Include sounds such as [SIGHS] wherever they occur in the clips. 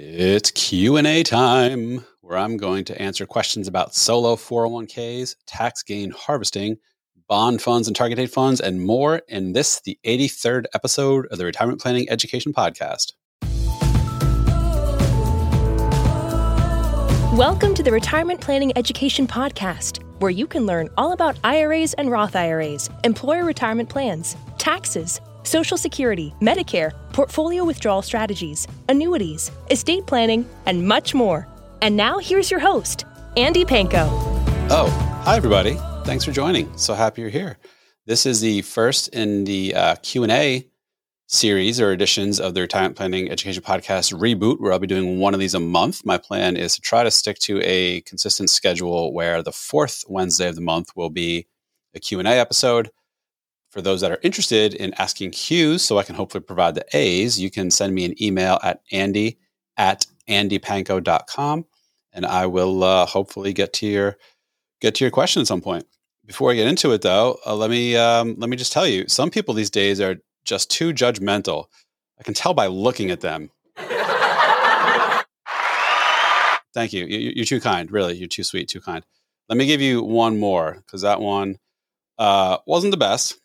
It's Q&A time where I'm going to answer questions about solo 401ks, tax gain harvesting, bond funds and target date funds and more in this the 83rd episode of the Retirement Planning Education podcast. Welcome to the Retirement Planning Education podcast, where you can learn all about IRAs and Roth IRAs, employer retirement plans, taxes, Social Security, Medicare, portfolio withdrawal strategies, annuities, estate planning, and much more. And now here's your host, Andy Panko. Oh, hi everybody. Thanks for joining. So happy you're here. This is the first in the uh, Q&A series or editions of the Retirement Planning Education Podcast reboot, where I'll be doing one of these a month. My plan is to try to stick to a consistent schedule where the fourth Wednesday of the month will be a Q&A episode for those that are interested in asking Q's so I can hopefully provide the A's, you can send me an email at andy at andypanko.com and I will uh, hopefully get to your get to your question at some point. Before I get into it though, uh, let me um, let me just tell you, some people these days are just too judgmental. I can tell by looking at them. Thank you. You're too kind. Really, you're too sweet, too kind. Let me give you one more because that one uh, wasn't the best.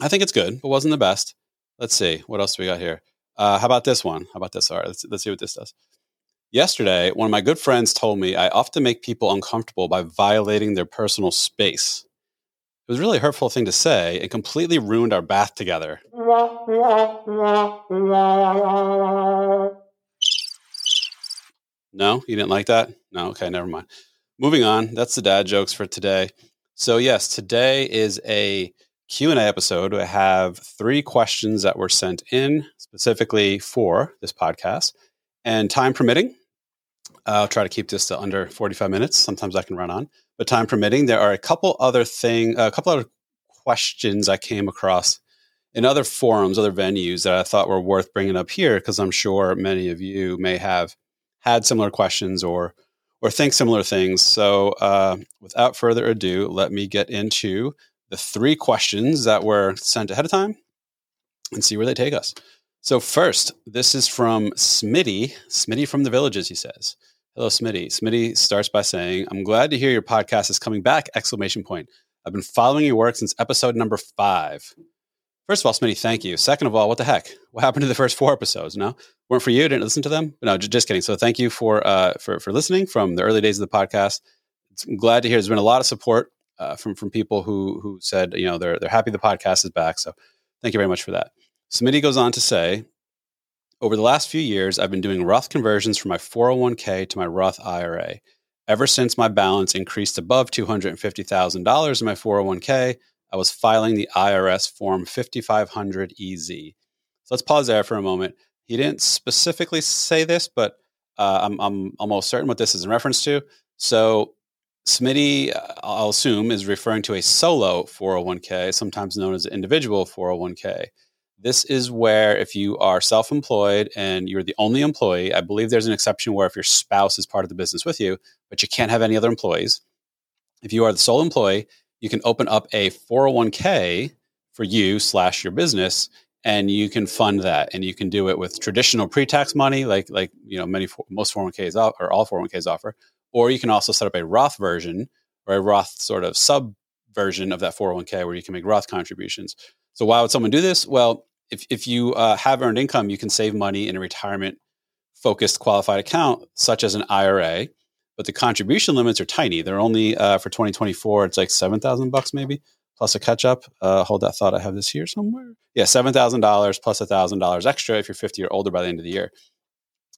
I think it's good, but wasn't the best. Let's see what else we got here. Uh, how about this one? How about this? All right, let's, let's see what this does. Yesterday, one of my good friends told me I often make people uncomfortable by violating their personal space. It was a really hurtful thing to say and completely ruined our bath together. No, you didn't like that? No, okay, never mind. Moving on. That's the dad jokes for today. So yes, today is a Q&A episode. I have three questions that were sent in specifically for this podcast. And time permitting, I'll try to keep this to under 45 minutes. Sometimes I can run on. But time permitting, there are a couple other thing, a couple other questions I came across in other forums, other venues that I thought were worth bringing up here because I'm sure many of you may have had similar questions or or think similar things. So, uh, without further ado, let me get into the three questions that were sent ahead of time and see where they take us. So first, this is from Smitty, Smitty from the Villages, he says. Hello, Smitty. Smitty starts by saying, I'm glad to hear your podcast is coming back, exclamation point. I've been following your work since episode number five. First of all, Smitty, thank you. Second of all, what the heck? What happened to the first four episodes? No, weren't for you. Didn't listen to them. No, just kidding. So thank you for uh, for for listening from the early days of the podcast. I'm glad to hear. There's been a lot of support uh, from from people who who said you know they're they're happy the podcast is back. So thank you very much for that. Smitty goes on to say, over the last few years, I've been doing Roth conversions from my 401k to my Roth IRA. Ever since my balance increased above $250,000 in my 401k, I was filing the IRS Form 5500 EZ. So let's pause there for a moment. He didn't specifically say this, but uh, I'm, I'm almost certain what this is in reference to. So Smitty, I'll assume, is referring to a solo 401k, sometimes known as an individual 401k. This is where, if you are self employed and you're the only employee, I believe there's an exception where if your spouse is part of the business with you, but you can't have any other employees. If you are the sole employee, you can open up a 401k for you slash your business and you can fund that and you can do it with traditional pre-tax money like like you know many most 401ks or all 401ks offer or you can also set up a Roth version or a Roth sort of sub version of that 401k where you can make Roth contributions. So why would someone do this? Well, if, if you uh, have earned income, you can save money in a retirement focused qualified account, such as an IRA. But the contribution limits are tiny. They're only uh, for 2024. It's like seven thousand bucks maybe plus a catch up. Uh, hold that thought. I have this here somewhere. Yeah, seven thousand dollars plus a thousand dollars extra if you're 50 or older by the end of the year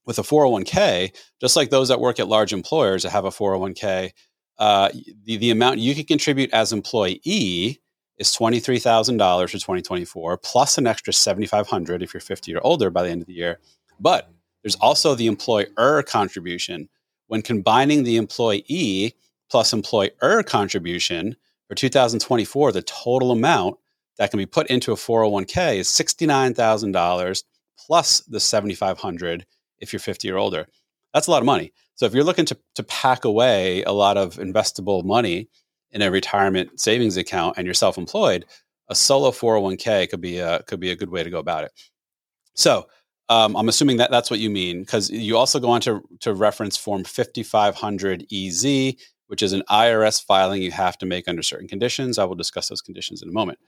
with a 401k, just like those that work at large employers that have a 401k, uh, the, the amount you can contribute as employee is $23,000 for 2024, plus an extra 7,500 if you're 50 or older by the end of the year. But there's also the employer contribution. When combining the employee plus employer contribution for 2024, the total amount that can be put into a 401k is $69,000 plus the 7,500 if you're 50 or older. That's a lot of money. So if you're looking to, to pack away a lot of investable money in a retirement savings account and you're self-employed, a solo 401k could be a, could be a good way to go about it. So Um, I'm assuming that that's what you mean because you also go on to, to reference Form 5500 EZ, which is an IRS filing you have to make under certain conditions. I will discuss those conditions in a moment.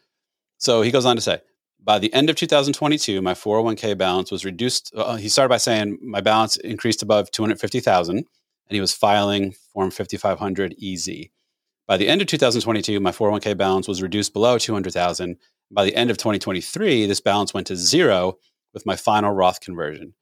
So he goes on to say, by the end of 2022, my 401k balance was reduced. Uh, he started by saying my balance increased above 250,000, and he was filing Form 5500 EZ. By the end of 2022, my 401k balance was reduced below 200,000. By the end of 2023, this balance went to zero with my final Roth conversion.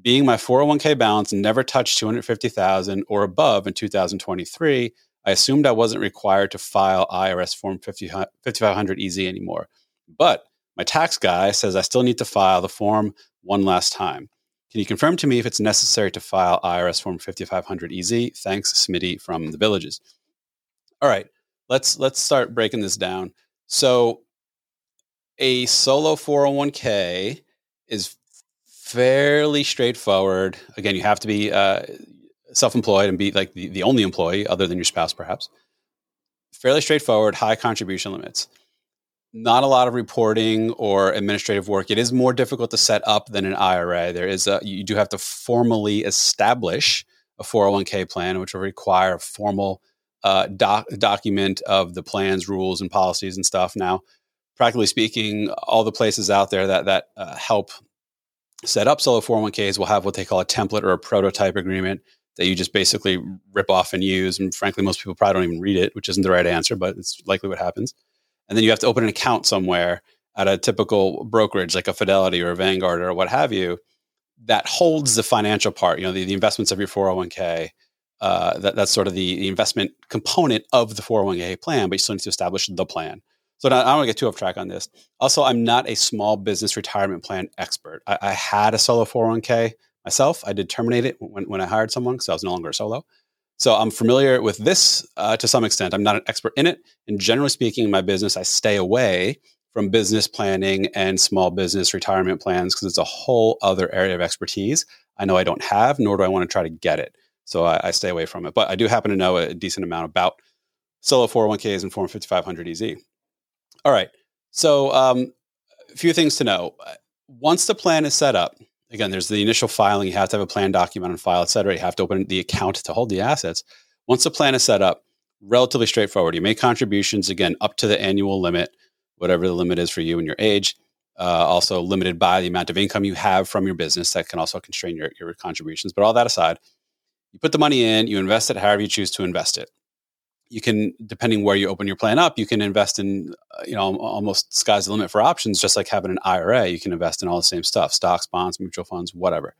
Being my 401k balance never touched 250,000 or above in 2023, I assumed I wasn't required to file IRS Form 5500 EZ anymore. But my tax guy says I still need to file the form one last time. Can you confirm to me if it's necessary to file IRS Form 5500 EZ? Thanks, Smitty from the Villages. All right, let's let's start breaking this down. So, a solo 401k is fairly straightforward. Again, you have to be uh, self-employed and be like the, the only employee other than your spouse, perhaps. Fairly straightforward, high contribution limits not a lot of reporting or administrative work. It is more difficult to set up than an IRA. There is a you do have to formally establish a 401k plan, which will require a formal uh, doc, document of the plan's rules and policies and stuff. Now, practically speaking, all the places out there that that uh, help set up solo 401ks will have what they call a template or a prototype agreement that you just basically rip off and use. And frankly, most people probably don't even read it, which isn't the right answer, but it's likely what happens and then you have to open an account somewhere at a typical brokerage like a Fidelity or a Vanguard or what have you that holds the financial part, you know, the, the investments of your 401k. Uh, that, that's sort of the, the, investment component of the 401k plan, but you still need to establish the plan. So now, I don't want to get too off track on this. Also, I'm not a small business retirement plan expert. I, I had a solo 401k myself. I did terminate it when, when I hired someone because I was no longer a solo. So I'm familiar with this uh, to some extent. I'm not an expert in it. And generally speaking, in my business, I stay away from business planning and small business retirement plans because it's a whole other area of expertise I know I don't have, nor do I want to try to get it. So I, I stay away from it. But I do happen to know a decent amount about solo 401ks and Form 5500 EZ. All right. So um, a few things to know. Once the plan is set up, again, there's the initial filing. You have to have a plan document on file, et cetera. You have to open the account to hold the assets. Once the plan is set up, relatively straightforward. You make contributions again up to the annual limit, whatever the limit is for you and your age. Uh, also limited by the amount of income you have from your business that can also constrain your, your contributions. But all that aside, you put the money in, you invest it however you choose to invest it you can depending where you open your plan up you can invest in uh, you know almost sky's the limit for options just like having an ira you can invest in all the same stuff stocks bonds mutual funds whatever.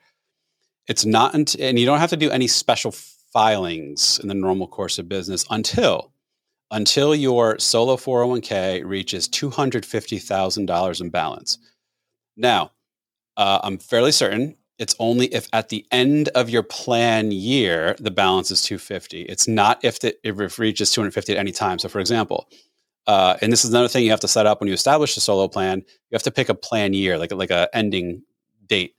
It's not and you don't have to do any special filings in the normal course of business until until your solo 401k reaches $250000 in balance. Now uh, i'm fairly certain it's only if at the end of your plan year the balance is 250 it's not if, the, it reaches 250 at any time. So for example uh, and this is another thing you have to set up when you establish a solo plan. You have to pick a plan year like, like a ending date.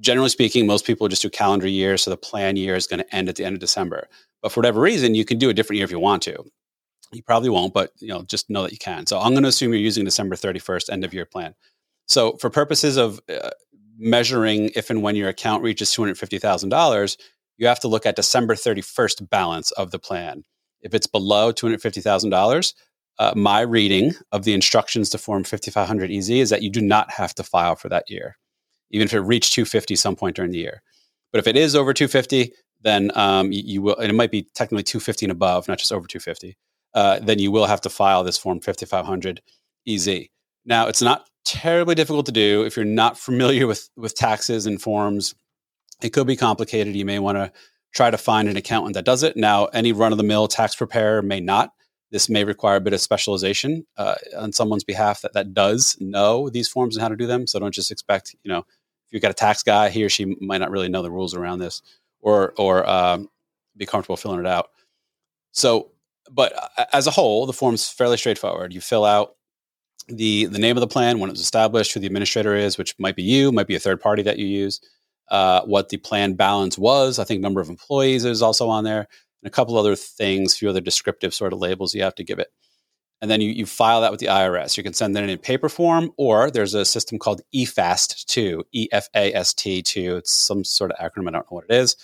Generally speaking most people just do calendar year so the plan year is going to end at the end of december. But for whatever reason you can do a different year if you want to. You probably won't but you know just know that you can. So i'm going to assume you're using december 31st end of year plan. So for purposes of uh, measuring if and when your account reaches $250,000, you have to look at December 31st balance of the plan. If it's below $250,000, uh, my reading of the instructions to Form 5500 EZ is that you do not have to file for that year, even if it reached 250 some point during the year. But if it is over 250, then um, you, you, will, and it might be technically 250 and above, not just over 250, uh, then you will have to file this Form 5500 EZ. Now, it's not terribly difficult to do if you're not familiar with with taxes and forms. It could be complicated. You may want to try to find an accountant that does it. Now, any run of the mill tax preparer may not. This may require a bit of specialization uh, on someone's behalf that, that does know these forms and how to do them. So don't just expect, you know, if you've got a tax guy, he or she might not really know the rules around this or, or um, be comfortable filling it out. So, but uh, as a whole, the form's fairly straightforward. You fill out the the name of the plan when it was established, who the administrator is, which might be you, might be a third party that you use, uh, what the plan balance was. I think number of employees is also on there, and a couple other things, a few other descriptive sort of labels you have to give it. and then you, you file that with the IRS. You can send that in paper form, or there's a system called EFAST2, E F A S T 2. It's some sort of acronym. I don't know what it is.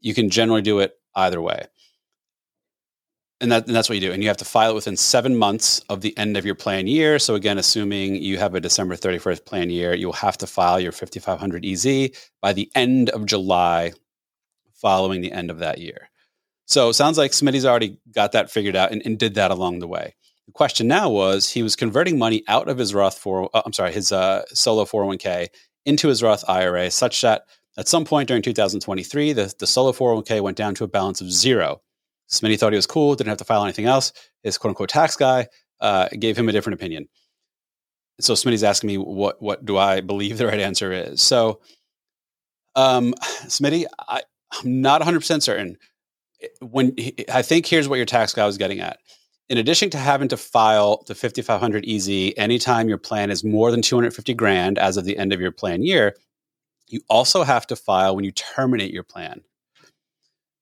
You can generally do it either way. And, that, and that's what you do. And you have to file it within seven months of the end of your plan year. So, again, assuming you have a December 31st plan year, you'll have to file your 5500 EZ by the end of July following the end of that year. So, sounds like Smitty's already got that figured out and, and did that along the way. The question now was he was converting money out of his Roth for uh, I'm sorry his uh, solo 401k into his Roth IRA, such that at some point during 2023 the, the solo 401k went down to a balance of zero. Smitty thought he was cool, didn't have to file anything else. His quote unquote tax guy uh, gave him a different opinion. So Smitty's asking me what what do I believe the right answer is. So um, Smitty, I, I'm not 100 percent certain. When I think here's what your tax guy was getting at in addition to having to file the 5500 EZ anytime your plan is more than 250 grand as of the end of your plan year, you also have to file when you terminate your plan.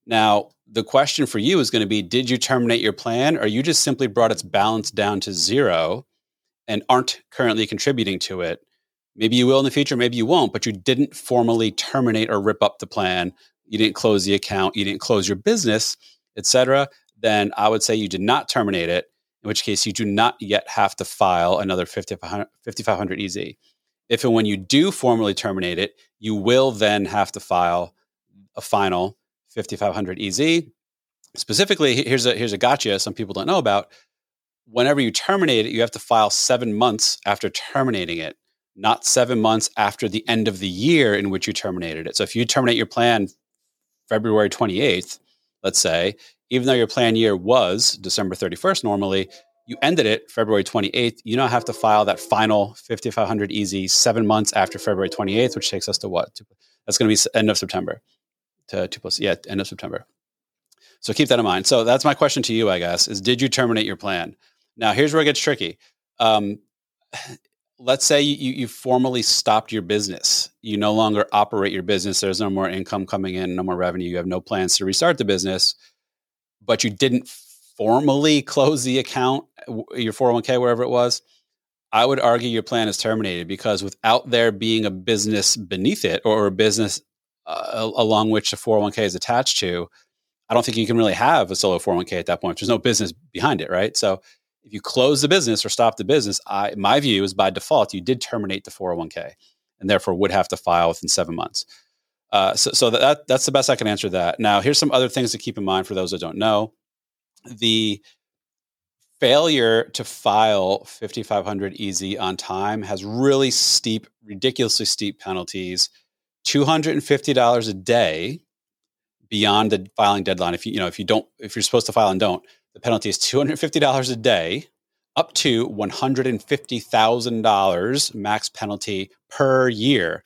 Now, the question for you is going to be Did you terminate your plan, or you just simply brought its balance down to zero and aren't currently contributing to it? Maybe you will in the future, maybe you won't, but you didn't formally terminate or rip up the plan. You didn't close the account, you didn't close your business, etc then I would say you did not terminate it, in which case you do not yet have to file another 5500 EZ. If and when you do formally terminate it, you will then have to file a final 5500 EZ. Specifically, here's a here's a gotcha some people don't know about. Whenever you terminate it, you have to file 7 months after terminating it, not 7 months after the end of the year in which you terminated it. So if you terminate your plan February 28th, let's say, even though your plan year was December 31st normally, you ended it February 28th. You now have to file that final 5500 EZ seven months after February 28th, which takes us to what? That's going to be end of September. To two plus, yeah, end of September. So keep that in mind. So that's my question to you, I guess, is did you terminate your plan? Now, here's where it gets tricky. Um, [SIGHS] let's say you, you formally stopped your business. You no longer operate your business. There's no more income coming in, no more revenue. You have no plans to restart the business but you didn't formally [LAUGHS] close the account, your 401k, wherever it was, I would argue your plan is terminated because without there being a business beneath it or a business uh, along which the 401k is attached to, I don't think you can really have a solo 401k at that point. There's no business behind it, right? So if you close the business or stop the business, I, my view is by default you did terminate the 401k and therefore would have to file within seven months. Uh, so, so that that's the best I can answer that. Now, here's some other things to keep in mind for those that don't know. The failure to file 5500 EZ on time has really steep, ridiculously steep penalties. $250 a day beyond the filing deadline. If you, you know, if you don't, if you're supposed to file and don't, the penalty is $250 a day up to $150,000 max penalty per year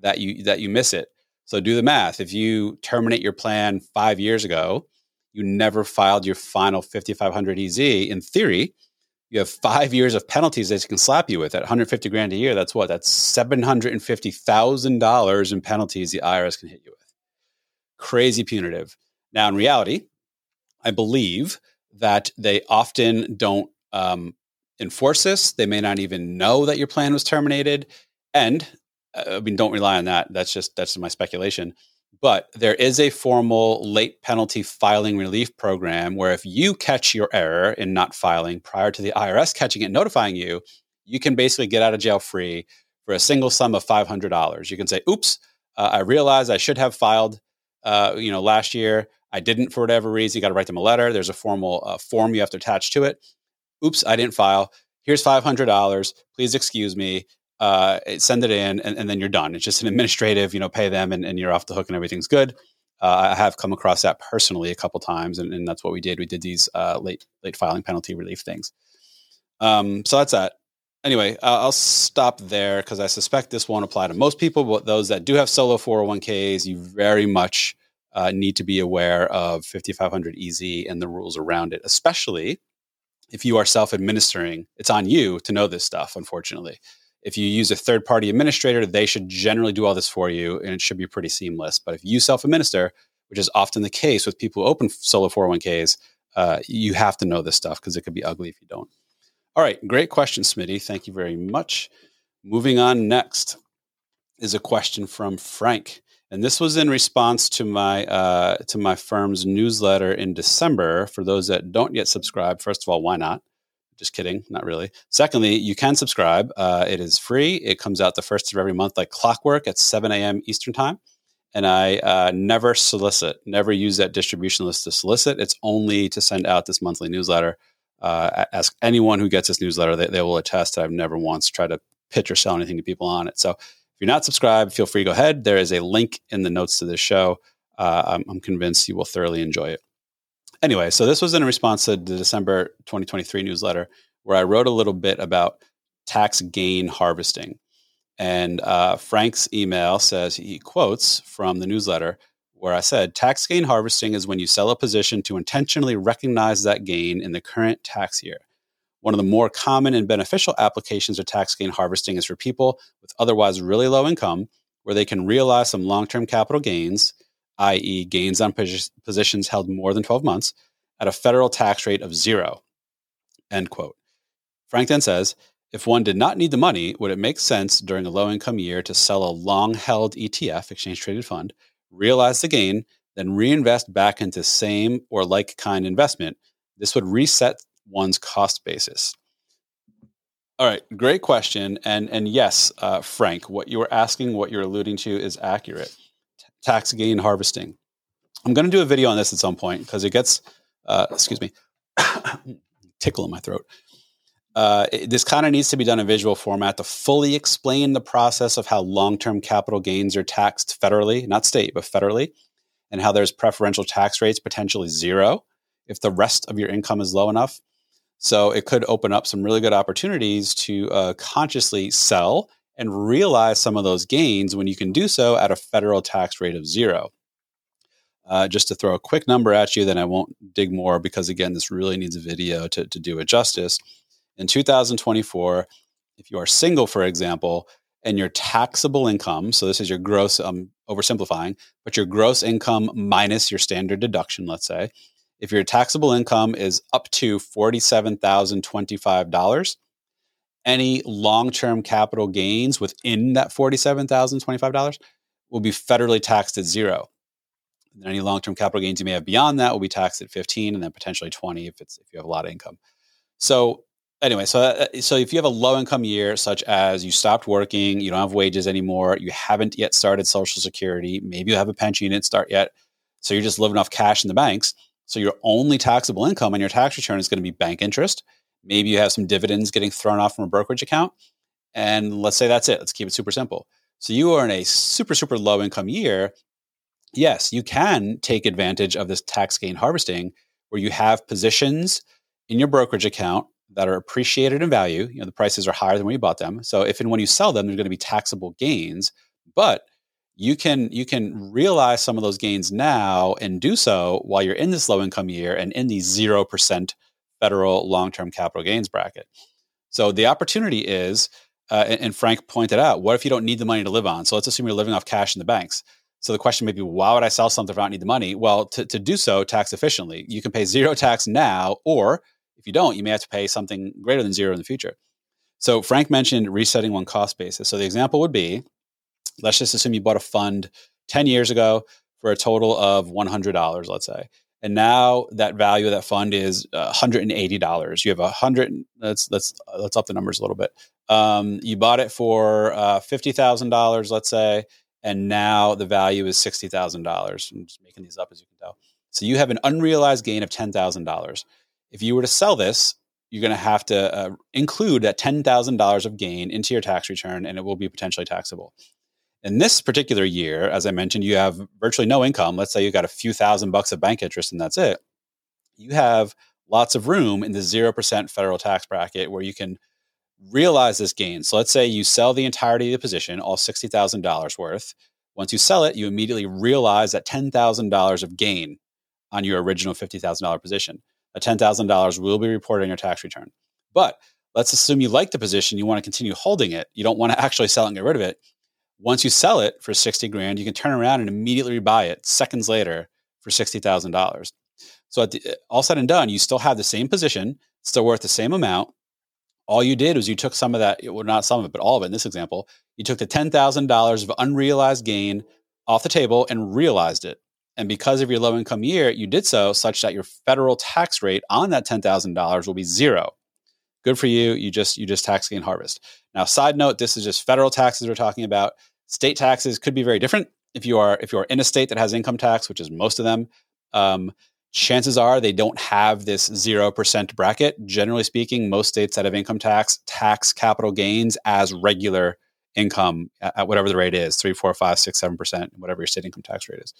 that you that you miss it. So do the math. If you terminate your plan five years ago, you never filed your final 5500 EZ. In theory, you have five years of penalties that you can slap you with. At 150 grand a year, that's what? That's $750,000 in penalties the IRS can hit you with. Crazy punitive. Now, in reality, I believe that they often don't um, enforce this. They may not even know that your plan was terminated. And I mean, don't rely on that. That's just that's my speculation. But there is a formal late penalty filing relief program where if you catch your error in not filing prior to the IRS catching it notifying you, you can basically get out of jail free for a single sum of five hundred dollars. You can say, "Oops, uh, I realized I should have filed, uh, you know, last year. I didn't for whatever reason. You got to write them a letter. There's a formal uh, form you have to attach to it. Oops, I didn't file. Here's five hundred dollars. Please excuse me uh, send it in, and, and, then you're done. It's just an administrative, you know, pay them, and, and you're off the hook, and everything's good. Uh, I have come across that personally a couple times, and, and that's what we did. We did these uh, late late filing penalty relief things. Um, so that's that. Anyway, I'll stop there because I suspect this won't apply to most people, but those that do have solo 401ks, you very much uh, need to be aware of 5500 EZ and the rules around it, especially if you are self administering. It's on you to know this stuff, unfortunately. If you use a third party administrator, they should generally do all this for you and it should be pretty seamless. But if you self administer, which is often the case with people who open solo 401ks, uh, you have to know this stuff because it could be ugly if you don't. All right, great question, Smitty. Thank you very much. Moving on next is a question from Frank, and this was in response to my uh, to my firm's newsletter in December. For those that don't yet subscribe, first of all, why not? Just kidding, not really. Secondly, you can subscribe. Uh, it is free. It comes out the first of every month, like clockwork, at 7 a.m. Eastern time. And I uh, never solicit, never use that distribution list to solicit. It's only to send out this monthly newsletter. Uh, ask anyone who gets this newsletter; they, they will attest that I've never once tried to pitch or sell anything to people on it. So if you're not subscribed, feel free to go ahead. There is a link in the notes to this show. Uh, I'm, I'm convinced you will thoroughly enjoy it anyway, so this was in response to the December 2023 newsletter where I wrote a little bit about tax gain harvesting. And uh, Frank's email says he quotes from the newsletter where I said, tax gain harvesting is when you sell a position to intentionally recognize that gain in the current tax year. One of the more common and beneficial applications of tax gain harvesting is for people with otherwise really low income, where they can realize some long term capital gains i.e., gains on positions held more than 12 months, at a federal tax rate of zero. End quote. Frank then says, if one did not need the money, would it make sense during a low income year to sell a long held ETF, exchange traded fund, realize the gain, then reinvest back into same or like kind investment? This would reset one's cost basis. All right, great question. And, and yes, uh, Frank, what you were asking, what you're alluding to is accurate tax gain harvesting. I'm going to do a video on this at some point because it gets, uh, excuse me, [COUGHS] tickle in my throat. Uh, it, this kind of needs to be done in visual format to fully explain the process of how long-term capital gains are taxed federally, not state, but federally, and how there's preferential tax rates potentially zero if the rest of your income is low enough. So it could open up some really good opportunities to uh, consciously sell and realize some of those gains when you can do so at a federal tax rate of zero. Uh, just to throw a quick number at you, then I won't dig more because, again, this really needs a video to, to do it justice. In 2024, if you are single, for example, and your taxable income, so this is your gross, I'm oversimplifying, but your gross income minus your standard deduction, let's say, if your taxable income is up to $47,025, any long-term capital gains within that $47,025 will be federally taxed at zero. And any long-term capital gains you may have beyond that will be taxed at 15 and then potentially 20 if it's if you have a lot of income. So anyway, so uh, so if you have a low income year such as you stopped working, you don't have wages anymore, you haven't yet started social security, maybe you have a pension you didn't start yet, so you're just living off cash in the banks. So your only taxable income on your tax return is going to be bank interest Maybe you have some dividends getting thrown off from a brokerage account. And let's say that's it. Let's keep it super simple. So you are in a super, super low income year. Yes, you can take advantage of this tax gain harvesting where you have positions in your brokerage account that are appreciated in value. You know, the prices are higher than when you bought them. So if and when you sell them, there's going to be taxable gains. But you can you can realize some of those gains now and do so while you're in this low income year and in the zero percent federal long term capital gains bracket. So the opportunity is, uh, and, Frank pointed out, what if you don't need the money to live on? So let's assume you're living off cash in the banks. So the question may be, why would I sell something if I don't need the money? Well, to, to do so tax efficiently, you can pay zero tax now, or if you don't, you may have to pay something greater than zero in the future. So Frank mentioned resetting one cost basis. So the example would be, let's just assume you bought a fund 10 years ago for a total of $100, let's say and now that value of that fund is $180 you have a hundred let's let's let's up the numbers a little bit. Um, you bought it for uh, $50000 let's say and now the value is $60000 i'm just making these up as you can tell. So you have an unrealized gain of $10000 if you were to sell this you're going to have to uh, include that $10000 of gain into your tax return and it will be potentially taxable in this particular year, as I mentioned, you have virtually no income. Let's say you got a few thousand bucks of bank interest and that's it. You have lots of room in the 0% federal tax bracket where you can realize this gain. So let's say you sell the entirety of the position, all $60,000 worth. Once you sell it, you immediately realize that $10,000 of gain on your original $50,000 position. That $10,000 will be reported on your tax return. But let's assume you like the position, you want to continue holding it. You don't want to [LAUGHS] actually sell it and get rid of it. Once you sell it for 60 grand, you can turn around and immediately buy it seconds later for $60,000. So the, all said and done, you still have the same position, still worth the same amount. All you did was you took some of that, well, not some of it, but all of it in this example. You took the $10,000 of unrealized gain off the table and realized it. And because of your low income year, you did so such that your federal tax rate on that $10,000 will be zero. Good for you. You just you just tax gain harvest. Now, side note, this is just federal taxes we're talking about. State taxes could be very different. If you are if you are in a state that has income tax, which is most of them, um, chances are they don't have this zero percent bracket. Generally speaking, most states that have income tax tax capital gains as regular income at, whatever the rate is three, four, five, six, seven percent, whatever your state income tax rate is.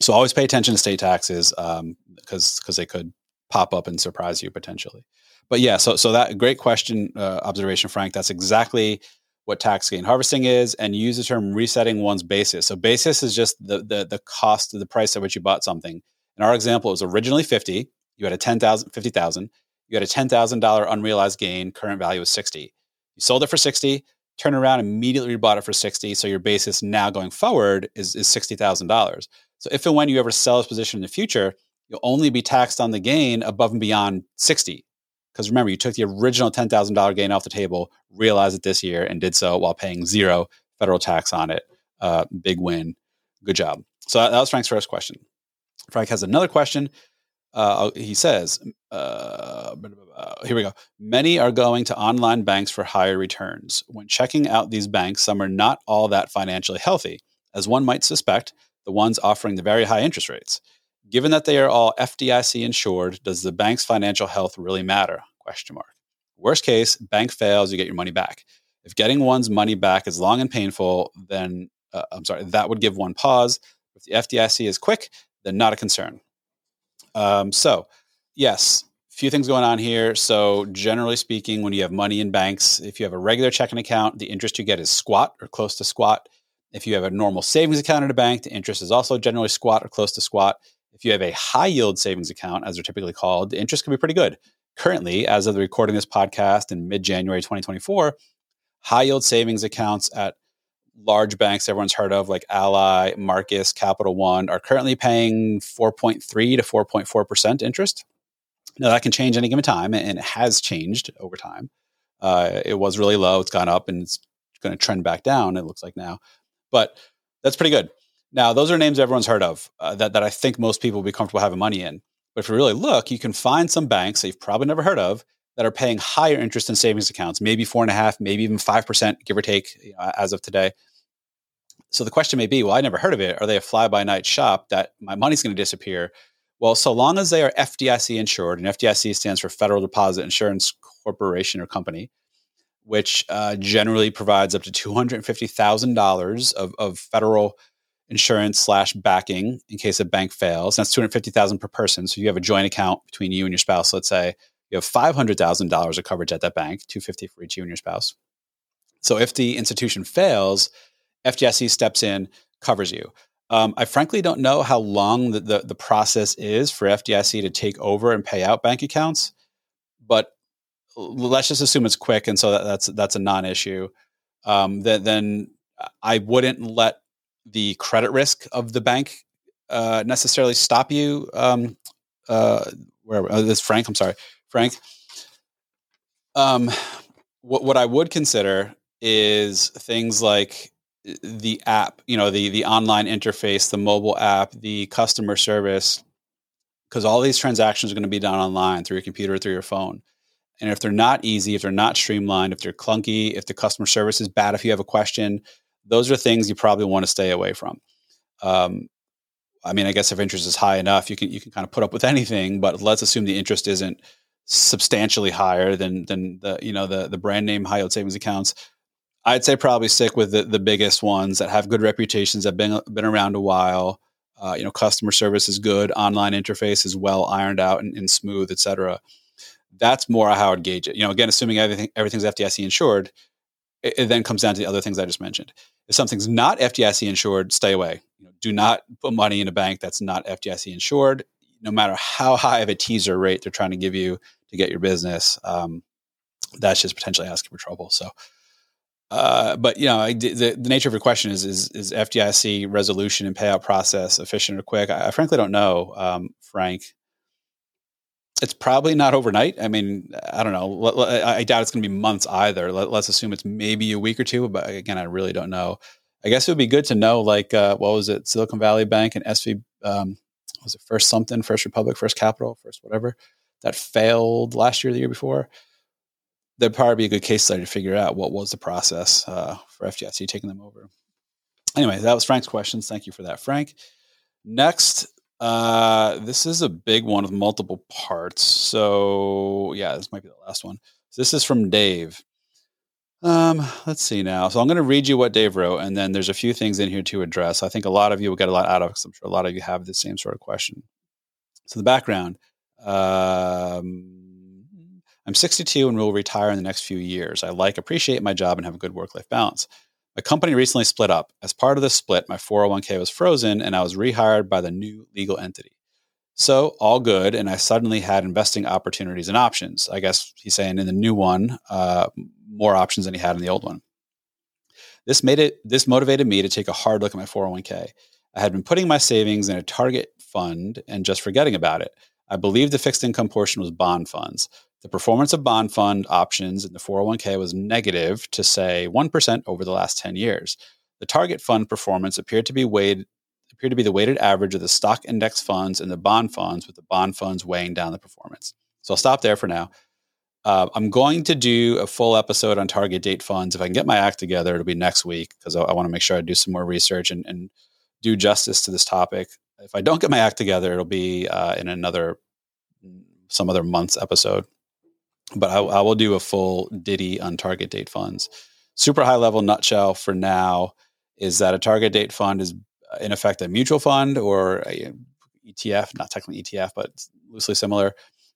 So always pay attention to state taxes because um, because they could pop up and surprise you potentially. But yeah, so so that great question uh, observation, Frank. That's exactly what tax gain harvesting is and use the term resetting one's basis. So basis is just the the, the cost of the price at which you bought something. In our example, it was originally 50. You had a 10,000, 50,000. You had a $10,000 unrealized gain. Current value was 60. You sold it for 60, turn around, immediately you bought it for 60. So your basis now going forward is, is $60,000. So if and when you ever sell this position in the future, you'll only be taxed on the gain above and beyond 60. Because remember, you took the original $10,000 gain off the table, realized it this year, and did so while paying zero federal tax on it. Uh, big win. Good job. So that was Frank's first question. Frank has another question. Uh, he says, uh, here we go. Many are going to online banks for higher returns. When checking out these banks, some are not all that financially healthy. As one might suspect, the ones offering the very high interest rates. Given that they are all FDIC insured, does the bank's financial health really matter? Question mark. Worst case, bank fails, you get your money back. If getting one's money back is long and painful, then uh, I'm sorry, that would give one pause. If the FDIC is quick, then not a concern. Um, so, yes, a few things going on here. So, generally speaking, when you have money in banks, if you have a regular checking account, the interest you get is squat or close to squat. If you have a normal savings account at a bank, the interest is also generally squat or close to squat. If you have a high yield savings account, as they're typically called, the interest can be pretty good. Currently, as of the recording of this podcast in mid January 2024, high yield savings accounts at large banks everyone's heard of, like Ally, Marcus, Capital One, are currently paying 4.3 to 4.4% interest. Now, that can change any given time, and it has changed over time. Uh, it was really low, it's gone up, and it's going to trend back down, it looks like now. But that's pretty good. Now, those are names everyone's heard of uh, that, that I think most people will be comfortable having money in. But if you really look, you can find some banks that you've probably never heard of that are paying higher interest in savings accounts, maybe four and a half, maybe even 5%, give or take, you know, as of today. So the question may be, well, I never heard of it. Are they a fly by night shop that my money's going to disappear? Well, so long as they are FDIC insured, and FDIC stands for Federal Deposit Insurance Corporation or Company, which uh, generally provides up to $250,000 of, of federal insurance slash backing in case a bank fails. That's 250,000 per person. So you have a joint account between you and your spouse. Let's say you have $500,000 of coverage at that bank, 250 for each you and your spouse. So if the institution fails, FDIC steps in, covers you. Um, I frankly don't know how long the, the, the, process is for FDIC to take over and pay out bank accounts, but let's just assume it's quick, and so that, that's that's a non-issue. Um, that, then I wouldn't let the credit risk of the bank uh, necessarily stop you. Um, uh, where uh, this Frank? I'm sorry, Frank. Um, what what I would consider is things like the app, you know, the the online interface, the mobile app, the customer service, because all these transactions are going to be done online through your computer, through your phone. And if they're not easy, if they're not streamlined, if they're clunky, if the customer service is bad, if you have a question, those are things you probably want to stay away from. Um, I mean, I guess if interest is high enough, you can you can kind of put up with [LAUGHS] anything. But let's assume the interest isn't substantially higher than than the you know the the brand name high yield savings accounts. I'd say probably stick with the, the biggest ones that have good reputations, have been been around a while. Uh, you know, customer service is good, online interface is well ironed out and, and smooth, et cetera. That's more how I'd gauge it. You know, again, assuming everything everything's FDIC insured, it, it, then comes down to the other things I just mentioned. If something's not FDIC insured, stay away. You know, do not put money in a bank that's not FDIC insured, no matter how high of a teaser rate they're trying to give you to get your business. Um, that's just potentially asking for trouble. So uh, but you know, the, the nature of your question is, is, is FDIC resolution and payout process efficient or quick? I, I frankly don't know, um, Frank. It's probably not overnight. I mean, I don't know. I doubt it's going to be months either. Let's assume it's maybe a week or two. But again, I really don't know. I guess it would be good to know, like, uh, what was it? Silicon Valley Bank and SV, um, was it First something, First Republic, First Capital, First whatever, that failed last year, the year before. There'd probably be a good case study to figure out what was the process uh, for FDIC taking them over. Anyway, that was Frank's questions. Thank you for that, Frank. Next, uh, this is a big one with multiple parts. So yeah, this might be the last one. So this is from Dave. Um, let's see now. So I'm going to read you what Dave wrote, and then there's a few things in here to address. I think a lot of you will get a lot out of because I'm sure a lot of you have the same sort of question. So the background. Um, I'm 62 and will retire in the next few years. I like, appreciate my job, and have a good work life balance. My company recently split up. As part of the split, my 401k was frozen and I was rehired by the new legal entity. So, all good. And I suddenly had investing opportunities and options. I guess he's saying in the new one, uh, more options than he had in the old one. This made it, this motivated me to take a hard look at my 401k. I had been putting my savings in a target fund and just forgetting about it. I believe the fixed income portion was bond funds. The performance of bond fund options in the 401k was negative to say 1% over the last 10 years. The target fund performance appeared to be weighed appeared to be the weighted average of the stock index funds and the bond funds with the bond funds weighing down the performance. So I'll stop there for now. Uh, I'm going to do a full episode on target date funds. If I can get my act together, it'll be next week because I, I want to make sure I do some more research and, and, do justice to this topic. If I don't get my act together, it'll be uh, in another some other month's episode but I, I, will do a full ditty on target date funds. Super high level nutshell for now is that a target date fund is uh, in effect a mutual fund or a ETF, not technically ETF, but loosely similar,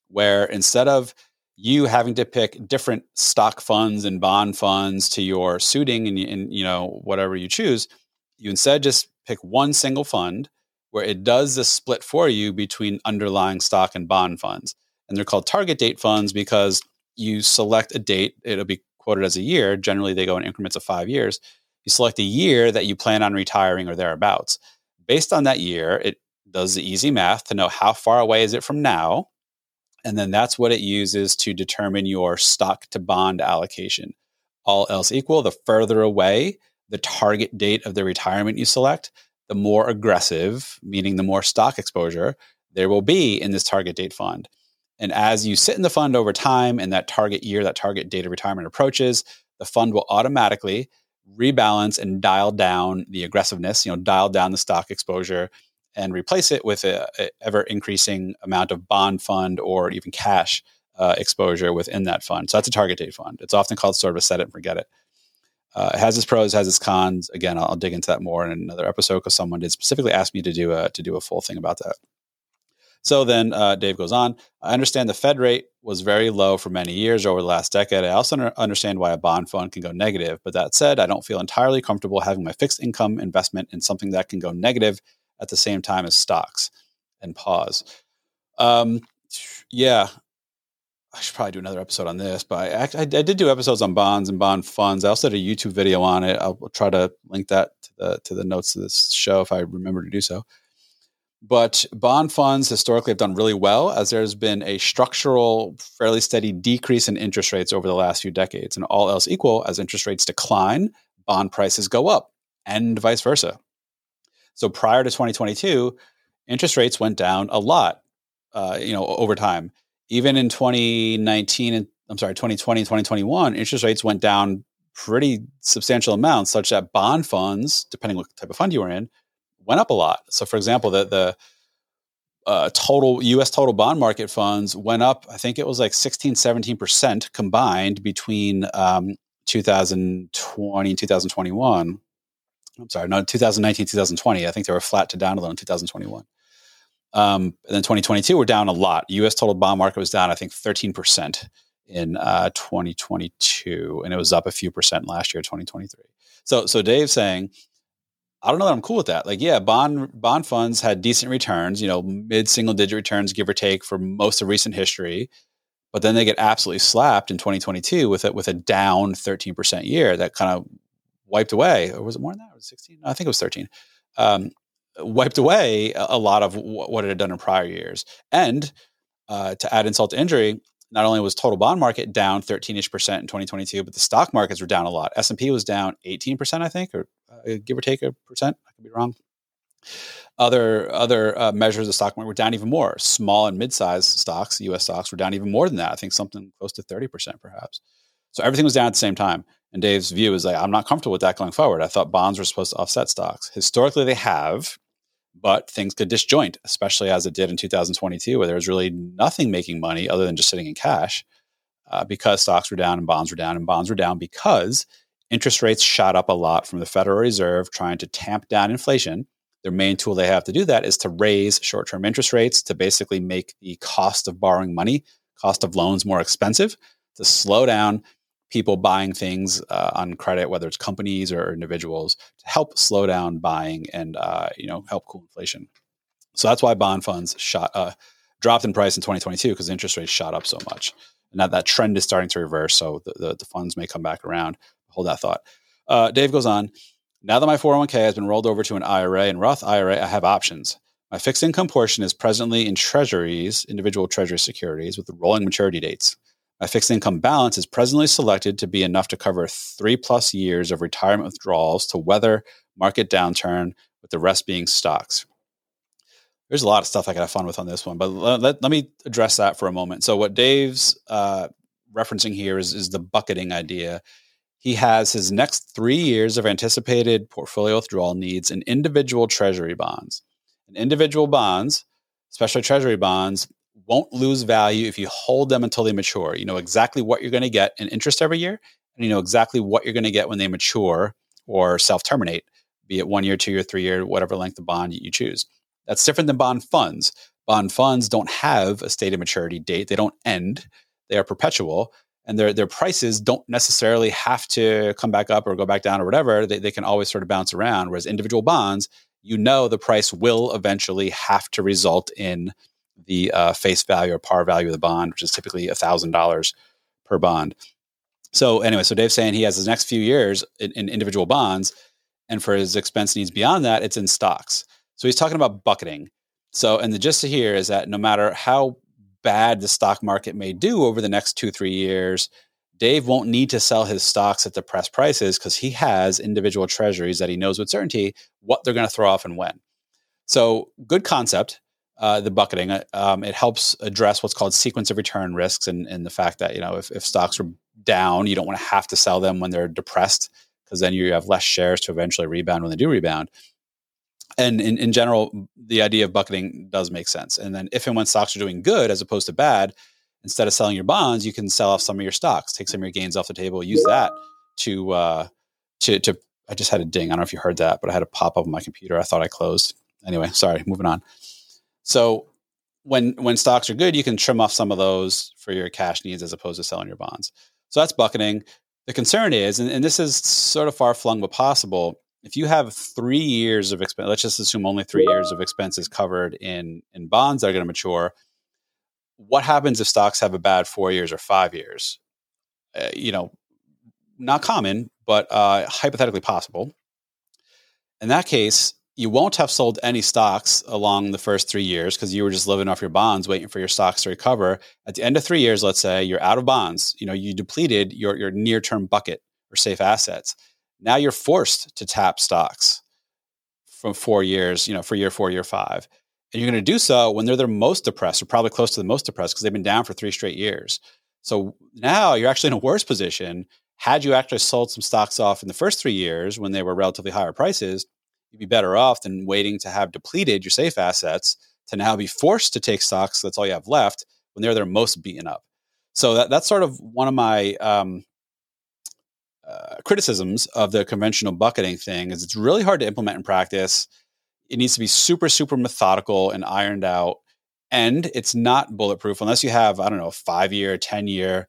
where instead of you having to pick different stock funds and bond funds to your suiting and, and you know whatever you choose, you instead just pick one single fund where it does the split for you between underlying stock and bond funds. And they're called target date funds because you select a date it'll be quoted as a year generally they go in increments of five years. You select a year that you plan on retiring or thereabouts. Based on that year it does the easy math to know how far away is it from now and then that's what it uses to determine your stock to bond allocation. All else equal the further away the target date of the retirement you select the more aggressive meaning the more stock exposure there will be in this target date fund and as you sit in the fund over time and that target year, that target date of retirement approaches, the fund will automatically rebalance and dial down the aggressiveness, you know, dial down the stock exposure and replace it with a, ever increasing amount of bond fund or even cash uh, exposure within that fund. So that's a target date fund. It's often called sort of a set it and forget it. Uh, it has its pros, has its cons. Again, I'll, I'll dig into that more in another episode because someone did specifically ask me to do a to do a full thing about that. So then uh, Dave goes on. I understand the Fed rate was very low for many years over the last decade. I also understand why a bond fund can go negative. But that said, I don't feel entirely comfortable having my fixed income investment in something that can go negative at the same time as stocks. And pause. Um, yeah, I should probably do another episode on this, but I, I, I, did do episodes on bonds and bond funds. I also did a YouTube video on it. I'll try to link that to the to the notes of this show if I remember to do so. But bond funds historically have done really well as there's been a structural, fairly steady decrease in interest rates over the last few decades. And all else equal, as interest rates decline, bond prices go up and vice versa. So prior to 2022, interest rates went down a lot, uh, you know, over time. Even in 2019 and I'm sorry, 2020 and 2021, interest rates went down pretty substantial amounts, such that bond funds, depending what type of fund you were in, went up a lot. So, for example, the the uh, total U.S. total bond market funds went up. I think it was like 16, 17 percent combined between um, 2020 and 2021. I'm sorry, no, 2019, 2020. I think they were flat to down a little in 2021. Um, and then 2022, we're down a lot. U.S. total bond market was down, I think, 13 percent in uh, 2022, and it was up a few percent last year, 2023. So, so Dave's saying I don't know that I'm cool with that. Like, yeah, bond bond funds had decent returns, you know, mid single digit returns, give or take, for most of recent history. But then they get absolutely slapped in 2022 with it with a down 13% year that kind of wiped away, or was it more than that? It was 16? No, I think it was 13. Um, wiped away a, lot of what it had done in prior years. And uh, to add insult to injury, not only was total bond market down 13ish percent in 2022, but the stock markets were down a lot. S&P was down 18 percent, I think, or uh, give or take a percent. I could be wrong. Other other uh, measures of the stock market were down even more. Small and mid-sized stocks, U.S. stocks, were down even more than that. I think something close to 30 percent, perhaps. So everything was down at the same time. And Dave's view is like, I'm not comfortable with that going forward. I thought bonds were supposed to offset stocks. Historically, they have, but things could disjoint, especially as it did in 2022, where there was really nothing making money other than just sitting in cash uh, because stocks were down and bonds were down, and bonds were down because interest rates shot up a lot from the Federal Reserve trying to tamp down inflation. Their main tool they have to do that is to raise short term interest rates to basically make the cost of borrowing money, cost of loans more expensive, to slow down people buying things uh, on credit, whether it's companies or individuals, to help slow down buying and uh, you know help cool inflation. So that's why bond funds shot uh, dropped in price in 2022 because interest rates shot up so much. And now that trend is starting to reverse. So the, the, the funds may come back around. Hold that thought. Uh, Dave goes on. Now that my 401k has been rolled over to an IRA and Roth IRA, I have options. My fixed income portion is presently in treasuries, individual treasury securities with rolling maturity dates. My fixed income balance is presently selected to be enough to cover three plus years of retirement withdrawals to weather market downturn, with the rest being stocks. There's a lot of stuff I could have fun with on this one, but let, let, let me address that for a moment. So, what Dave's uh, referencing here is, is the bucketing idea. He has his next three years of anticipated portfolio withdrawal needs in individual treasury bonds. And individual bonds, especially treasury bonds, won't lose value if you hold them until they mature. You know exactly what you're going to get in interest every year, and you know exactly what you're going to get when they mature or self terminate, be it one year, two year, three year, whatever length of bond you choose. That's different than bond funds. Bond funds don't have a stated maturity date, they don't end, they are perpetual. And their, their prices don't necessarily have to come back up or go back down or whatever. They, they can always sort of bounce around. Whereas individual bonds, you know the price will eventually have to result in the uh, face value or par value of the bond, which is typically $1,000 per bond. So, anyway, so Dave's saying he has his next few years in, in, individual bonds. And for his expense needs beyond that, it's in stocks. So, he's talking about bucketing. So, and the gist here is that no matter how bad the stock market may do over the next two, three years, Dave won't need to sell his stocks at depressed prices because he has individual treasuries that he knows with certainty what they're going to throw off and when. So, good concept uh, the bucketing. Uh, um, it helps address what's called sequence of return risks and, and the fact that you know if, if stocks are down, you don't want to have to sell them when they're depressed because then you have less shares to eventually rebound when they do rebound. And in, in general, the idea of bucketing does make sense. And then if and when stocks are doing good as opposed to bad, instead of selling your bonds, you can sell off some of your stocks, take some of your gains off the table, use that to uh, to to. I just had a ding. I don't know if you heard that, but I had a pop up on my computer. I thought I closed. Anyway, sorry. Moving on. So when when stocks are good, you can trim off some of those for your cash needs as opposed to selling your bonds. So that's bucketing. The concern is, and, and this is sort of far flung but possible, if you have three years of expense, let's just assume only three years of expenses covered in in bonds that are going to mature. What happens if stocks have a bad four years or five years? Uh, you know, not common, but uh, hypothetically possible. In that case, you won't have sold any stocks along the first three years because you were just living off your bonds, waiting for your stocks to recover. At the end of three years, let's say you're out of bonds, you know, you depleted your, your near term bucket or safe assets. Now you're forced to tap stocks from four years, you know, for year four, year five. And you're going to do so when they're the most depressed or probably close to the most depressed because they've been down for three straight years. So now you're actually in a worse position. Had you actually sold some stocks off in the first three years when they were relatively higher prices, you'd be better off than waiting to have depleted your safe assets to now be forced to take stocks. That's all you have left when they're their most beaten up. So that, that's sort of one of my um, uh, criticisms of the conventional bucketing thing is it's really hard to implement in practice. It needs to be super, super methodical and ironed out. And it's not bulletproof unless you have, I don't know, a five year, 10 year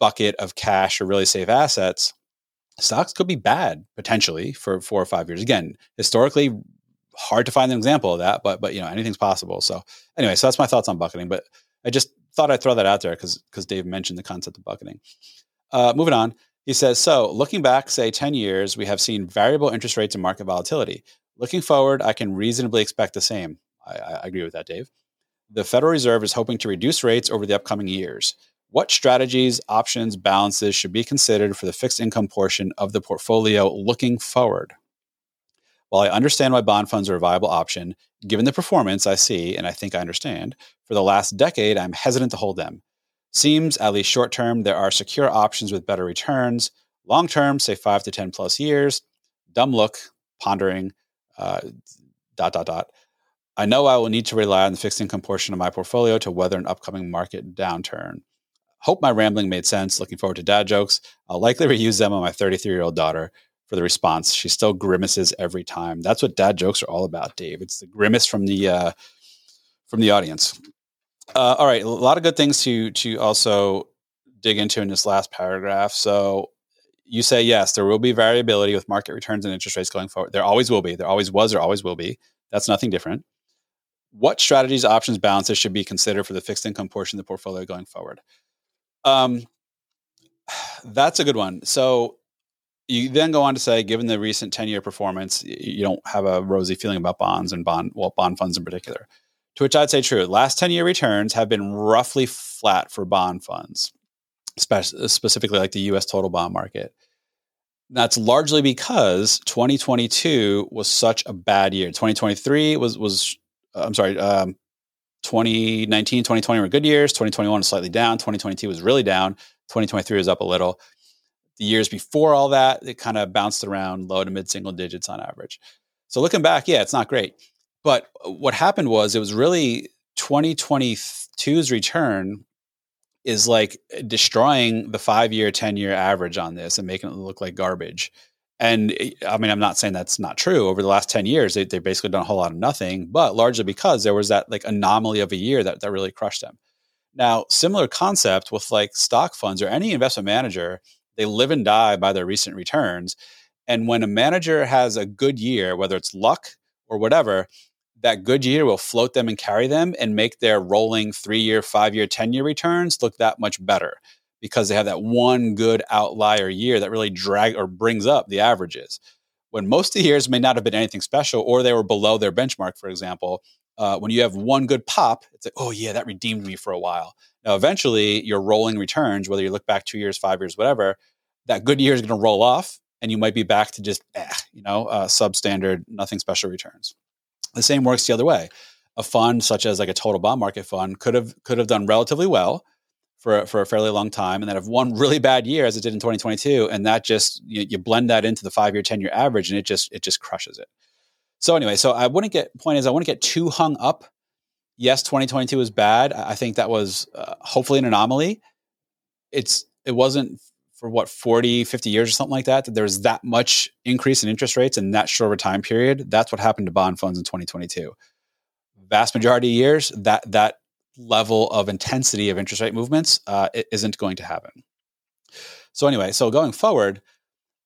bucket of cash or really safe assets stocks could be bad potentially for four or five years. Again, historically, hard to find an example of that, but but you know anything's possible. So anyway, so that's my thoughts on bucketing. But I just thought I'd throw that out there because because Dave mentioned the concept of bucketing. Uh, moving on, he says so. Looking back, say ten years, we have seen variable interest rates and market volatility. Looking forward, I can reasonably expect the same. I, I agree with that, Dave. The Federal Reserve is hoping to reduce rates over the upcoming years. What strategies, options, balances should be considered for the fixed income portion of the portfolio looking forward? While I understand why bond funds are a viable option, given the performance I see, and I think I understand, for the last decade, I'm hesitant to hold them. Seems, at least short term, there are secure options with better returns. Long term, say five to 10 plus years, dumb look, pondering, uh, dot, dot, dot. I know I will need to rely on the fixed income portion of my portfolio to weather an upcoming market downturn. Hope my rambling made sense. Looking forward to dad jokes. I'll likely reuse them on my 33 year old daughter for the response. She still grimaces every time. That's what dad jokes are all about, Dave. It's the grimace from the uh, from the audience. Uh, all right, a lot of good things to to also dig into in this last paragraph. So you say yes, there will be variability with market returns and interest rates going forward. There always will be. There always was. There always will be. That's nothing different. What strategies, options, balances should be considered for the fixed income portion of the portfolio going forward? Um, that's a good one. So you then go on to say, given the recent 10 year performance, you don't have a rosy feeling about bonds and bond, well, bond funds in particular. To which I'd say true. Last 10 year returns have been roughly flat for bond funds, specifically like the US total bond market. That's largely because 2022 was such a bad year. 2023 was, was I'm sorry, um, 2019, 2020 were good years. 2021 was slightly down. 2022 was really down. 2023 was up a little the years before all that, it kind of bounced around low to mid single digits on average. So looking back, yeah, it's not great. But uh, what happened was it was really 2022's return is like destroying the five year, 10 year average on this and making it look like garbage. And eh, I mean, I'm not saying that's not true. Over the last 10 years, they, they've basically done a whole lot of nothing, but largely because there was that like anomaly of a year that, that really crushed them. Now, similar concept with like stock funds or any investment manager they live and die by their recent returns. And when a manager has a good year, whether it's luck or whatever, that good year will float them and carry them and make their rolling three year, five year, 10 year returns look that much better because they have that one good outlier year that really drag or brings up the averages. When most of the years may not have been anything special or they were below their benchmark, for example, uh, when you have one good pop, it's like, oh, yeah, that redeemed me for a while. Now, eventually, your rolling returns, whether you look back two years, five years, whatever, that good year is going to roll off and you might be back to just, eh, you know, uh, substandard, nothing special returns. The same works the other way. A fund such as like a total bond market fund could have could have done relatively well for for a fairly long time, and then have one really bad year as it did in 2022, and that just you, you blend that into the five year, ten year average, and it just it just crushes it. So anyway, so I wouldn't get point is I wouldn't get too hung up yes, 2022 was bad. I think that was uh, hopefully an anomaly. It's it wasn't for what 40, 50 years or something like that that there was that much increase in interest rates in that short of a time period. That's what happened to bond funds in 2022. Vast majority of years that that level of intensity of interest rate movements uh, isn't going to happen. So anyway, so going forward,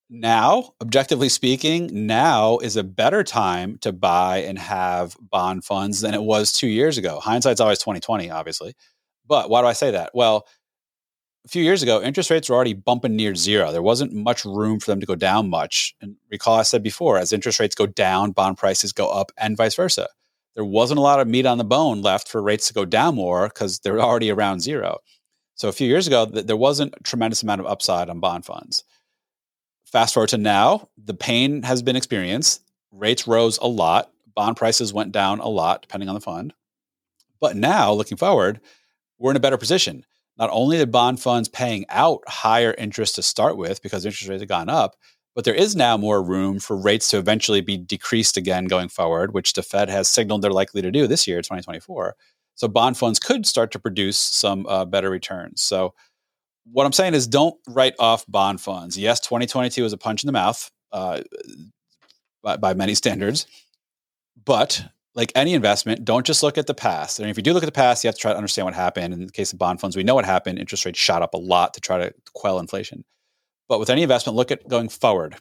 now, objectively speaking, now is a better time to buy and have bond funds than it was two years ago. Hindsight's always 2020, obviously. But why do I say that? Well, a few years ago, interest rates were already bumping near zero. There wasn't much room for them to go down much. And recall I said before, as interest rates go down, bond prices go up, and vice versa. There wasn't a lot of meat on the bone left for rates to go down more because they're already around zero. So a few years ago, there wasn't a tremendous amount of upside on bond funds. Fast forward to now, the pain has been experienced. Rates rose a lot. Bond prices went down a lot, depending on the fund. But now, looking forward, we're in a better position. Not only are bond funds paying out higher interest to start with because interest rates have gone up, but there is now more room for rates to eventually be decreased again going forward, which the Fed has signaled they're likely to do this year, 2024. So bond funds could start to produce some uh, better returns. So what I'm saying is don't write off bond funds. Yes, 2022 is a punch in the mouth uh, by, by, many standards, but like any investment, don't just look at the past. And if you do look at the past, you have to try to understand what happened. In the case of bond funds, we know what happened. Interest rates shot up a lot to try to quell inflation. But with any investment, look at going forward.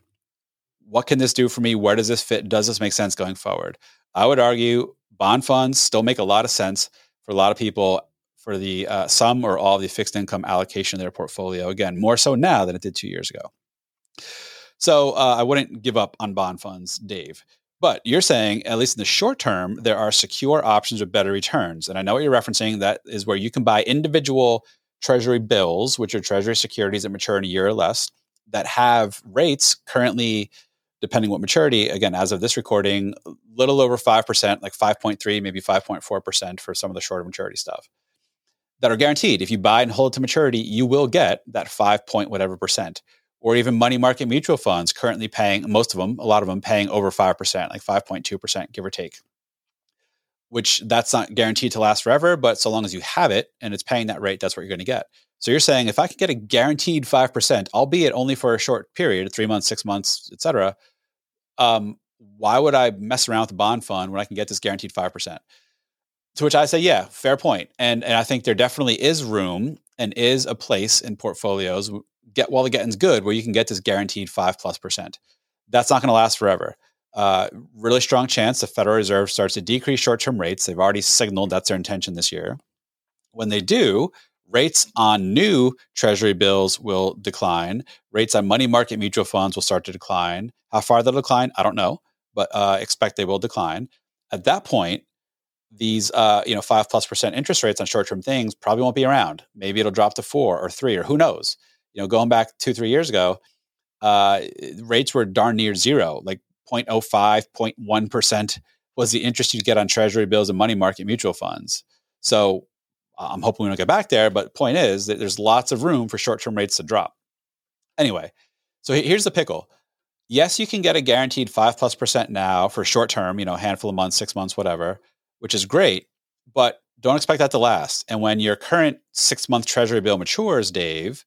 What can this do for me? Where does this fit? Does this make sense going forward? I would argue bond funds still make a lot of sense for a lot of people for the uh, some or all of the fixed income allocation of their portfolio. Again, more so now than it did two years ago. So uh, I wouldn't give up on bond funds, Dave. But you're saying, at least in the short term, there are secure options with better returns. And I know what you're referencing. That is where you can buy individual treasury bills, which are treasury securities that mature in a year or less, that have rates currently, depending what maturity, again, as of this recording, a little over 5%, like 5.3, maybe 5.4% for some of the shorter maturity stuff that are guaranteed. If you buy and hold to maturity, you will get that 5 point whatever percent or even money market mutual funds currently paying most of them a lot of them paying over 5% like 5.2% give or take which that's not guaranteed to last forever but so long as you have it and it's paying that rate that's what you're going to get so you're saying if i can get a guaranteed 5% albeit only for a short period three months six months etc um, why would i mess around with a bond fund when i can get this guaranteed 5% to which i say yeah fair point and, and i think there definitely is room and is a place in portfolios get while the getting's good, where you can get this guaranteed five plus percent. That's not going to last forever. Uh, really strong chance the Federal Reserve starts to decrease short term rates. They've already signaled that's their intention this year. When they do, rates on new treasury bills will decline. Rates on money market mutual funds will start to decline. How far they'll decline, I don't know, but uh, expect they will decline. At that point, these uh, you know five plus percent interest rates on short term things probably won't be around. Maybe it'll drop to four or three or who knows you know, going back two, three years ago, uh, rates were darn near zero, like 0.05, 0.1% was the interest you'd get on treasury bills and money market mutual funds. So I'm hoping we don't get back there. But point is that there's lots of room for short term rates to drop. Anyway, so here's the pickle. Yes, you can get a guaranteed five plus percent now for short term, you know, handful of months, six months, whatever, which is great. But don't expect that to last. And when your current six month treasury bill matures, Dave,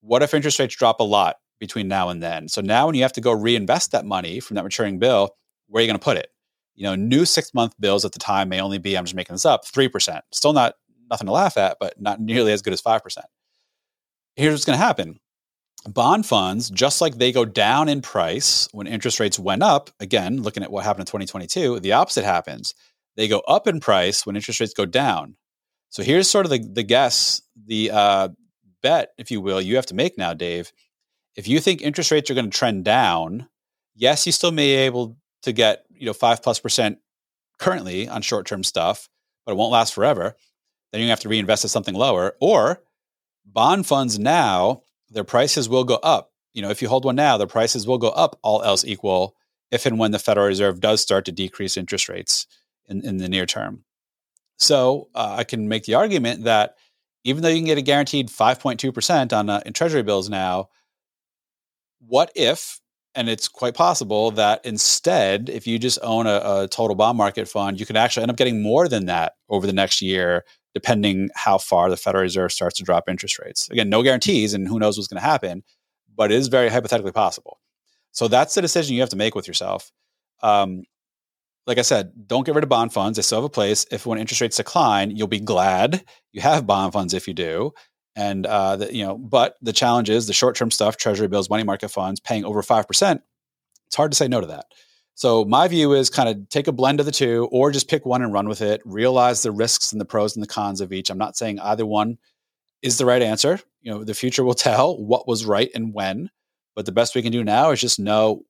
what if interest rates drop a lot between now and then? So now when you have to go reinvest that money from that maturing bill, where are you going to put it? You know, new six month bills at the time may only be, I'm just making this up, 3%. Still not nothing to laugh at, but not nearly as good as 5%. Here's what's going to happen bond funds, just like they go down in price when interest rates went up, again, looking at what happened in 2022, the opposite happens. They go up in price when interest rates go down. So here's sort of the, the guess, the, uh, bet, if you will, you have to make now, Dave. If you think interest rates are going to trend down, yes, you still may be able to get you know five plus percent currently on short term stuff, but it won't last forever. Then you have to reinvest at something lower. Or bond funds now, their prices will go up. You know, if you hold one now, the prices will go up, all else equal, if and when the Federal Reserve does start to decrease interest rates in, in the near term. So uh, I can make the argument that even though you can get a guaranteed 5.2% on uh, in treasury bills now, what if, and it's quite possible that instead, if you just own a, a total bond market fund, you can actually end up getting more than that over the next year, depending how far the Federal Reserve starts to drop interest rates. Again, no guarantees, and who knows what's going to happen, but it is very hypothetically possible. So that's the decision you have to make with yourself. Um, like I said, don't get rid of bond funds. They still have a place. If when interest rates decline, you'll be glad you have bond funds if you do. And uh, the, you know, but the challenge is the short-term stuff, treasury bills, money market funds, paying over five percent. It's hard to say no to that. So my view is kind of take a blend of the two, or just pick one and run with it. Realize the risks and the pros and the cons of each. I'm not saying either one is the right answer. You know, the future will [LAUGHS] tell what was right and when. But the best we can do now is just know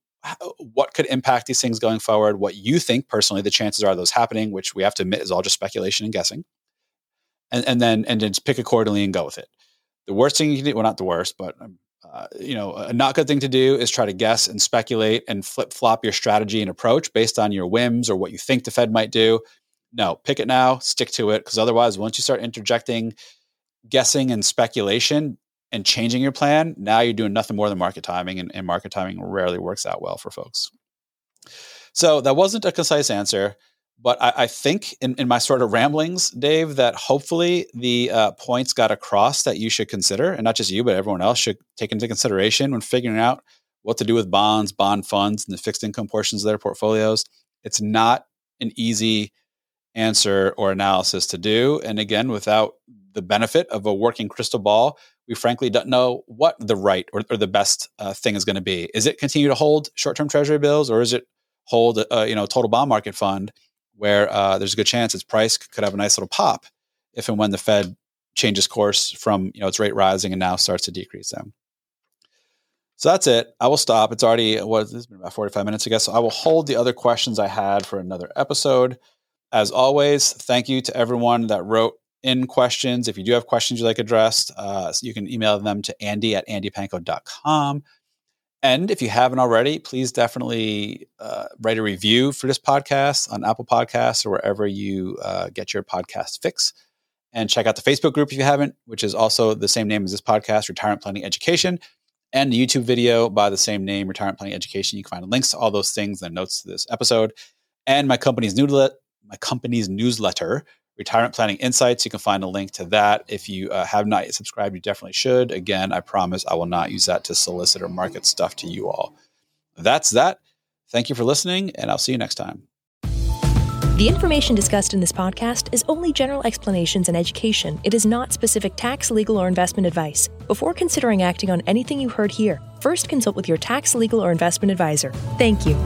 what could impact these things going forward, what you think personally the chances are those happening, which we have to admit is all just speculation and guessing. And, and then and then pick accordingly and go with it. The worst thing you can do, well, not the worst, but um, uh, you know, a not good thing to do is try to guess and speculate and flip flop your strategy and approach based on your whims or what you think the Fed might do. No, pick it now, stick to it, because otherwise, once you start interjecting guessing and speculation, and changing your plan, now you're doing nothing more than market timing, and, and market timing rarely works out well for folks. So that wasn't a concise answer, but I, I think in, in, my sort of ramblings, Dave, that hopefully the uh, points got across that you should consider, and not just you, but everyone else should take into consideration when figuring out what to do with bonds, bond funds, and the fixed income portions of their portfolios. It's not an easy answer or analysis to do. And again, without the benefit of a working crystal ball, we frankly don't know what the right or, or the best uh, thing is going to be. Is it continue to hold short-term Treasury bills, or is it hold a, you know total bond market fund where uh, there's a good chance its price could have a nice little pop if and when the Fed changes course from you know its rate rising and now starts to decrease them. So that's it. I will stop. It's already what it's been about 45 minutes, I guess. So I will hold the other questions I had for another episode. As always, thank you to everyone that wrote in questions. If you do have questions you'd like addressed, uh, you can email them to andy at andypanko.com. And if you haven't already, please definitely uh, write a review for this podcast on Apple Podcasts or wherever you uh, get your podcast fix. And check out the Facebook group if you haven't, which is also the same name as this podcast, Retirement Planning Education, and the YouTube video by the same name, Retirement Planning Education. You can find links to all those things and notes to this episode. And my company's newsletter, my company's newsletter, Retirement Planning Insights. You can find a link to that. If you uh, have not yet subscribed, you definitely should. Again, I promise I will not use that to solicit or market stuff to you all. That's that. Thank you for listening, and I'll see you next time. The information discussed in this podcast is only general explanations and education. It is not specific tax, legal, or investment advice. Before considering acting on anything you heard here, first consult with your tax, legal, or investment advisor. Thank you.